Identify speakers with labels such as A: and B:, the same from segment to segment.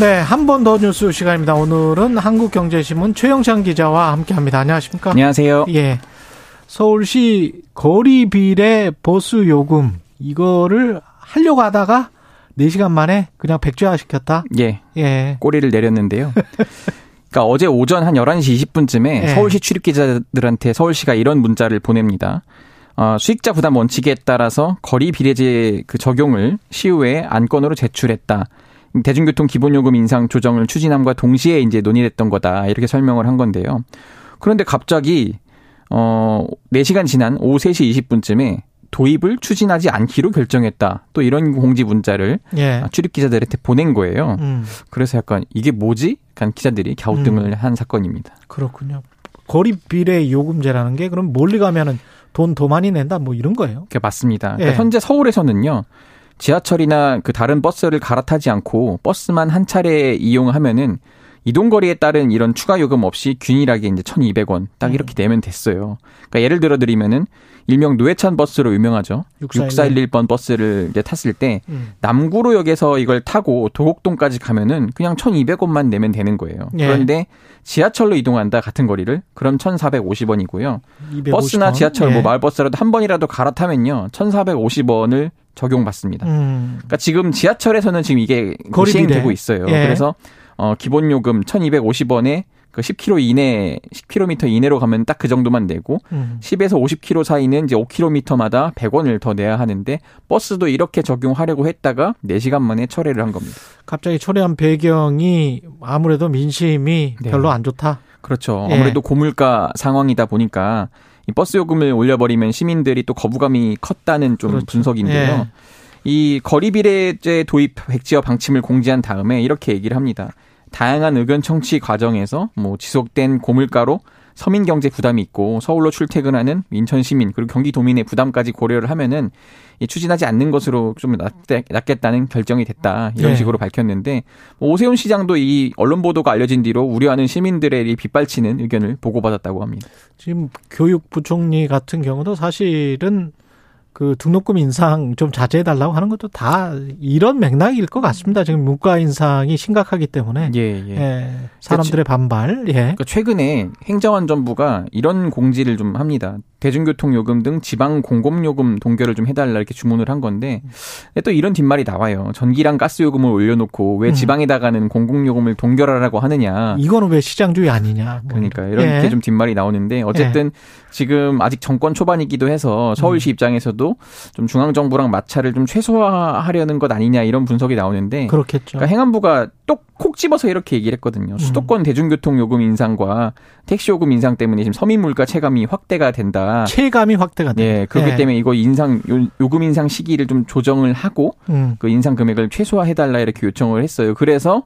A: 네, 한 번 더 뉴스 시간입니다. 오늘은 한국경제신문 최영찬 기자와 함께합니다. 안녕하십니까?
B: 안녕하세요.
A: 예, 서울시 거리 비례 보수 요금 이거를 하려고 하다가 4시간 만에 그냥 백지화 시켰다.
B: 예.
A: 예.
B: 꼬리를 내렸는데요. 그러니까 어제 오전 한 11시 20분쯤에
A: 예.
B: 서울시 출입 기자들한테 서울시가 이런 문자를 보냅니다. 어, 수익자 부담 원칙에 따라서 거리 비례제 그 적용을 시의회에 안건으로 제출했다. 대중교통 기본요금 인상 조정을 추진함과 동시에 이제 논의됐던 거다. 이렇게 설명을 한 건데요. 그런데 갑자기 어 4시간 지난 오후 3시 20분쯤에 도입을 추진하지 않기로 결정했다. 또 이런 공지 문자를
A: 예.
B: 출입 기자들한테 보낸 거예요.
A: 음,
B: 그래서 약간 이게 뭐지? 약간 기자들이 갸우뚱을
A: 음.
B: 한 사건입니다.
A: 그렇군요. 거리 비례 요금제라는 게 그럼 멀리 가면은 돈 더 많이 낸다 뭐 이런 거예요.
B: 그게 맞습니다. 그러니까
A: 예.
B: 현재 서울에서는요. 지하철이나 그 다른 버스를 갈아타지 않고 버스만 한 차례 이용하면은 이동 거리에 따른 이런 추가 요금 없이 균일하게 이제 1,200원 딱
A: 음.
B: 이렇게 내면 됐어요. 그러니까 예를 들어 드리면은 일명 노회찬 버스로 유명하죠.
A: 6411.
B: 6411 번 버스를 이제 탔을 때
A: 음.
B: 남구로역에서 이걸 타고 도곡동까지 가면은 그냥 1,200원만 내면 되는 거예요.
A: 예.
B: 그런데 지하철로 이동한다 같은 거리를 그럼 1,450원이고요.
A: 250
B: 버스나
A: 원.
B: 지하철
A: 예.
B: 뭐 마을버스라도 한 번이라도 갈아타면요. 1,450원을 적용받습니다.
A: 음.
B: 그러니까 지금 지하철에서는 지금 이게
A: 거리
B: 시행되고. 있어요.
A: 예.
B: 그래서 어 기본 요금 1,250원에 그 10km 이내 10km 이내로 가면 딱 그 정도만 내고
A: 음.
B: 10에서 50km 사이는 이제 5km마다 100원을 더 내야 하는데 버스도 이렇게 적용하려고 했다가 4시간 만에 철회를 한 겁니다.
A: 갑자기 초래한 배경이 아무래도 민심이
B: 네.
A: 별로 안 좋다.
B: 그렇죠.
A: 예.
B: 아무래도 고물가 상황이다 보니까 이 버스 요금을 올려버리면 시민들이 또 거부감이 컸다는 좀
A: 그렇죠.
B: 분석인데요.
A: 예.
B: 이 거리 비례제 도입 백지화 방침을 공지한 다음에 이렇게 얘기를 합니다. 다양한 의견 청취 과정에서 뭐 지속된 고물가로 서민 경제 부담이 있고 서울로 출퇴근하는 인천 시민 그리고 경기 도민의 부담까지 고려를 하면은 이 추진하지 않는 것으로 좀 낫- 낫겠다는 결정이 됐다 이런
A: 네.
B: 식으로 밝혔는데 뭐 오세훈 시장도 이 언론 보도가 알려진 뒤로 우려하는 시민들의 이 빗발치는 의견을 보고받았다고 합니다.
A: 지금 교육부총리 같은 경우도 사실은 그 등록금 인상 좀 자제해 달라고 하는 것도 다 이런 맥락일 것 같습니다. 지금 물가 인상이 심각하기 때문에
B: 예, 예.
A: 예, 사람들의 반발. 예.
B: 그러니까 최근에 행정안전부가 이런 공지를 좀 합니다. 대중교통 요금 등 지방 공공 요금 동결을 좀 해달라 이렇게 주문을 한 건데 근데 또 이런 뒷말이 나와요. 전기랑 가스 요금을 올려놓고 왜
A: 음.
B: 지방에다가는 공공 요금을 동결하라고 하느냐.
A: 이거는 왜 시장주의 아니냐. 뭐
B: 그러니까
A: 이런. 예.
B: 좀 뒷말이 나오는데 어쨌든 지금 아직 정권 초반이기도 해서 서울시
A: 음.
B: 입장에서도 좀 중앙 정부랑 마찰을 좀 최소화하려는 것 아니냐 이런 분석이 나오는데
A: 그렇겠죠.
B: 그러니까 행안부가 또콕 집어서 이렇게 얘기를 했거든요. 수도권 대중교통 요금 인상과 택시 요금 인상 때문에 지금 서민 물가 체감이 확대가 된다.
A: 체감이 확대가 돼.
B: 예, 그렇기 때문에 이거 인상 요, 요금 인상 시기를 좀 조정을 하고
A: 음.
B: 그 인상 금액을 최소화해 달라 이렇게 요청을 했어요. 그래서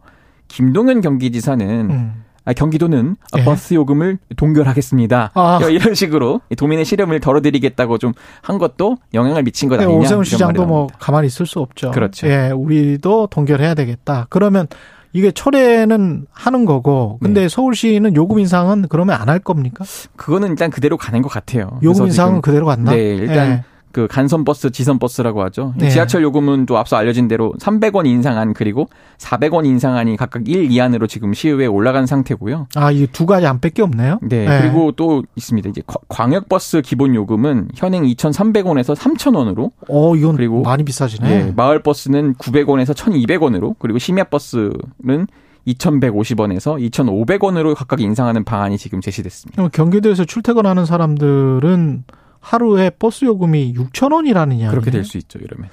B: 김동연 경기지사는
A: 음.
B: 아, 경기도는
A: 예.
B: 버스 요금을 동결하겠습니다.
A: 아.
B: 이런 식으로 도민의 시름을 덜어드리겠다고 좀 한 것도 영향을 미친 것
A: 네,
B: 아니냐.
A: 오세훈 시장도 뭐. 가만히 있을 수 없죠.
B: 그렇죠.
A: 예, 우리도 동결해야 되겠다. 그러면 이게 철회는 하는 거고, 근데
B: 네.
A: 서울시는 요금 인상은 그러면 안 할 겁니까?
B: 그거는 일단 그대로 가는 것 같아요.
A: 요금 인상은 그대로 간다.
B: 네, 일단
A: 예.
B: 그 간선 버스, 지선 버스라고 하죠.
A: 네.
B: 지하철 요금은 또 앞서 알려진 대로 300원 인상안 그리고 400원 인상안이 각각 1, 2안으로 지금 시의회에 올라간 상태고요.
A: 아, 이 두 가지 안뺄게 없네요.
B: 네,
A: 예.
B: 그리고 또 있습니다. 이제 거- 광역 버스 기본 요금은 현행 2,300원에서 3,000원으로
A: 어, 이건
B: 그리고-
A: 많이 비싸지네.
B: 네, 마을 버스는 900원에서 1,200원으로 그리고 심야 버스는 2,150원에서 2,500원으로 각각 인상하는 방안이 지금 제시됐습니다.
A: 경기도에서 출퇴근하는 사람들은 하루에 버스 요금이 6천 원이라는 이야기.
B: 그렇게 될 수 있죠, 이러면.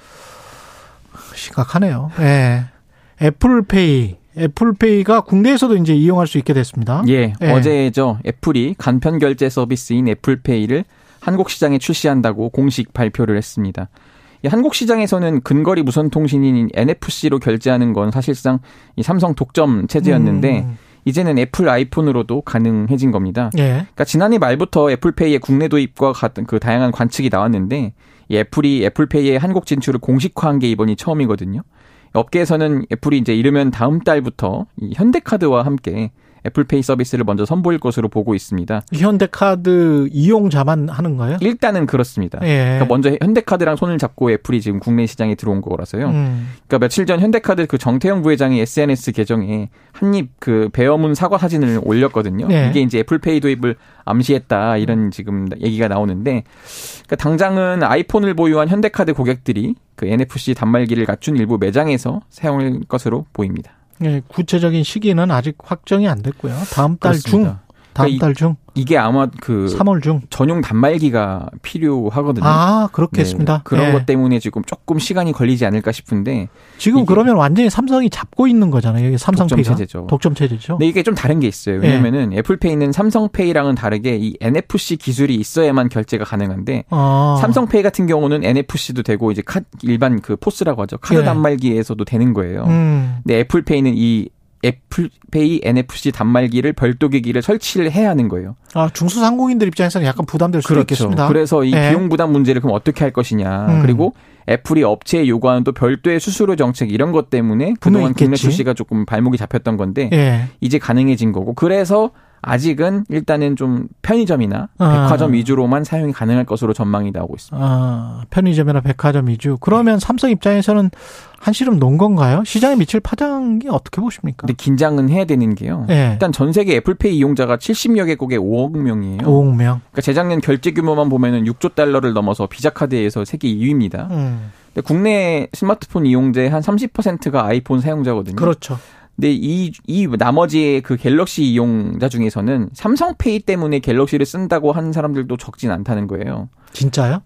A: 심각하네요. 예. 애플페이, 애플페이가 국내에서도 이제 이용할 수 있게 됐습니다.
B: 예,
A: 예.
B: 어제죠. 애플이 간편 결제 서비스인 애플페이를 한국 시장에 출시한다고 공식 발표를 했습니다. 이 한국 시장에서는 근거리 무선 통신인 NFC로 결제하는 건 사실상 이 삼성 독점 체제였는데
A: 음.
B: 이제는 애플 아이폰으로도 가능해진 겁니다.
A: 예.
B: 그러니까 지난해 말부터 애플페이의 국내 도입과 같은 그 다양한 관측이 나왔는데 이 애플이 애플페이의 한국 진출을 공식화한 게 이번이 처음이거든요. 업계에서는 애플이 이제 이르면 다음 달부터 이 현대카드와 함께 애플페이 서비스를 먼저 선보일 것으로 보고 있습니다.
A: 현대카드 이용자만 하는 거예요?
B: 일단은 그렇습니다.
A: 예.
B: 그러니까 먼저 현대카드랑 손을 잡고 애플이 지금 국내 시장에 들어온 거라서요.
A: 음.
B: 그러니까 며칠 전 현대카드 그 정태영 부회장이 SNS 계정에 한입 그 배어문 사과 사진을 올렸거든요.
A: 네.
B: 이게 이제 애플페이 도입을 암시했다 이런 지금 얘기가 나오는데 그러니까 당장은 아이폰을 보유한 현대카드 고객들이 그 NFC 단말기를 갖춘 일부 매장에서 사용할 것으로 보입니다.
A: 예, 구체적인 시기는 아직 확정이 안 됐고요. 다음 달 중,
B: 다.
A: 다음
B: 그러니까
A: 달 중,
B: 이게 아마 그
A: 3월 중.
B: 전용 단말기가 필요하거든요.
A: 아, 그렇겠습니다.
B: 네, 그런
A: 예.
B: 것 때문에 지금 조금 시간이 걸리지 않을까 싶은데
A: 지금
B: 이게-
A: 그러면 완전히 삼성이 잡고 있는 거잖아요. 여기 삼성페이가
B: 독점 체제죠.
A: 독점 체제죠.
B: 근데 이게 좀 다른 게 있어요. 왜냐면은 애플페이는 삼성페이랑은 다르게 이 NFC 기술이 있어야만 결제가 가능한데
A: 아.
B: 삼성페이 같은 경우는 NFC도 되고 이제 카, 일반 그 포스라고 하죠. 카드
A: 예.
B: 단말기에서도 되는 거예요.
A: 음.
B: 근데 애플페이는 이 애플페이 NFC 단말기를 별도 기기를 설치를 해야 하는 거예요.
A: 아, 중소상공인들 입장에서는 약간 부담될 수도 있겠습니다.
B: 그래서 이
A: 예.
B: 비용 부담 문제를 그럼 어떻게 할 것이냐.
A: 음.
B: 그리고 애플이 업체에 요구하는 또 별도의 수수료 정책 이런 것 때문에 그동안 국내
A: 있겠지.
B: 출시가 조금 발목이 잡혔던 건데
A: 예.
B: 이제 가능해진 거고 그래서 아직은 일단은 좀 편의점이나
A: 아.
B: 백화점 위주로만 사용이 가능할 것으로 전망이 나오고 있습니다.
A: 아, 편의점이나 백화점 위주. 그러면 삼성 입장에서는 한시름 놓은 건가요? 시장에 미칠 파장이 어떻게 보십니까?
B: 근데 긴장은 해야 되는 게요.
A: 예.
B: 일단 전 세계 애플페이 이용자가 70여 개국에 5억 명이에요.
A: 5억 명.
B: 그러니까 재작년 결제 규모만 보면은 6조 달러를 넘어서 비자카드에서 세계 2위입니다.
A: 음.
B: 국내 스마트폰 이용자의 한 30%가 아이폰 사용자거든요.
A: 그렇죠.
B: 근데 이, 이 나머지의 그 갤럭시 이용자 중에서는 삼성페이 때문에 갤럭시를 쓴다고 하는 사람들도 적진 않다는 거예요.
A: 진짜요?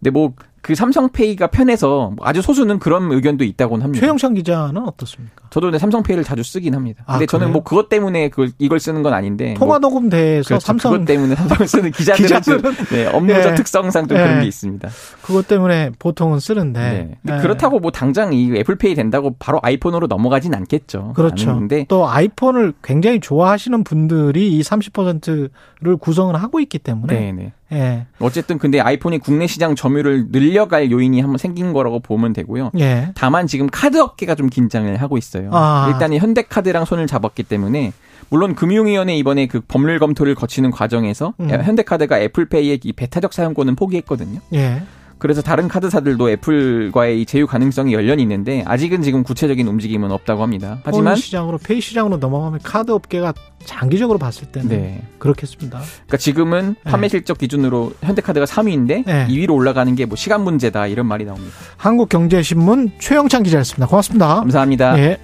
B: 근데 뭐 그 삼성페이가 편해서 아주 소수는 그런 의견도 있다고는 합니다.
A: 최영찬 기자는 어떻습니까?
B: 저도 근데 삼성페이를 자주 쓰긴 합니다.
A: 아,
B: 근데 저는
A: 그래요?
B: 뭐 그것 때문에 그걸 이걸 쓰는 건 아닌데
A: 통화
B: 뭐
A: 녹음 대에서
B: 그렇죠.
A: 삼성
B: 그것 때문에 삼성을 쓰는 기자들은 좀
A: 기자들은
B: 네, 업무적
A: 예.
B: 특성상 좀
A: 예.
B: 그런 게 있습니다.
A: 그것 때문에 보통은 쓰는데.
B: 네.
A: 예.
B: 그렇다고 뭐 당장 이 애플페이 된다고 바로 아이폰으로 넘어가진 않겠죠.
A: 그렇죠.
B: 근데
A: 또 아이폰을 굉장히 좋아하시는 분들이 이 30%를 구성을 하고 있기 때문에. 예.
B: 어쨌든 근데 아이폰이 국내 시장 점유율을 늘려갈 요인이 한번 생긴 거라고 보면 되고요.
A: 예.
B: 다만 지금 카드 업계가 좀 긴장을 하고 있어요.
A: 아.
B: 일단 이 현대카드랑 손을 잡았기 때문에 물론 금융위원회 이번에 그 법률 검토를 거치는 과정에서
A: 음.
B: 현대카드가 애플페이의 이 배타적 사용권은 포기했거든요.
A: 예.
B: 그래서 다른 카드사들도 애플과의 이 제휴 가능성이 열려 있는데 아직은 지금 구체적인 움직임은 없다고 합니다.
A: 하지만
B: 하지만
A: 시장으로 페이 시장으로 넘어가면 카드 업계가 장기적으로 봤을 때는
B: 네.
A: 그렇겠습니다.
B: 그러니까 지금은
A: 네.
B: 판매 실적 기준으로 현대카드가 3위인데
A: 네.
B: 2위로 올라가는 게 뭐 시간 문제다 이런 말이 나옵니다.
A: 한국경제신문 최영찬 기자였습니다. 고맙습니다.
B: 감사합니다.
A: 예.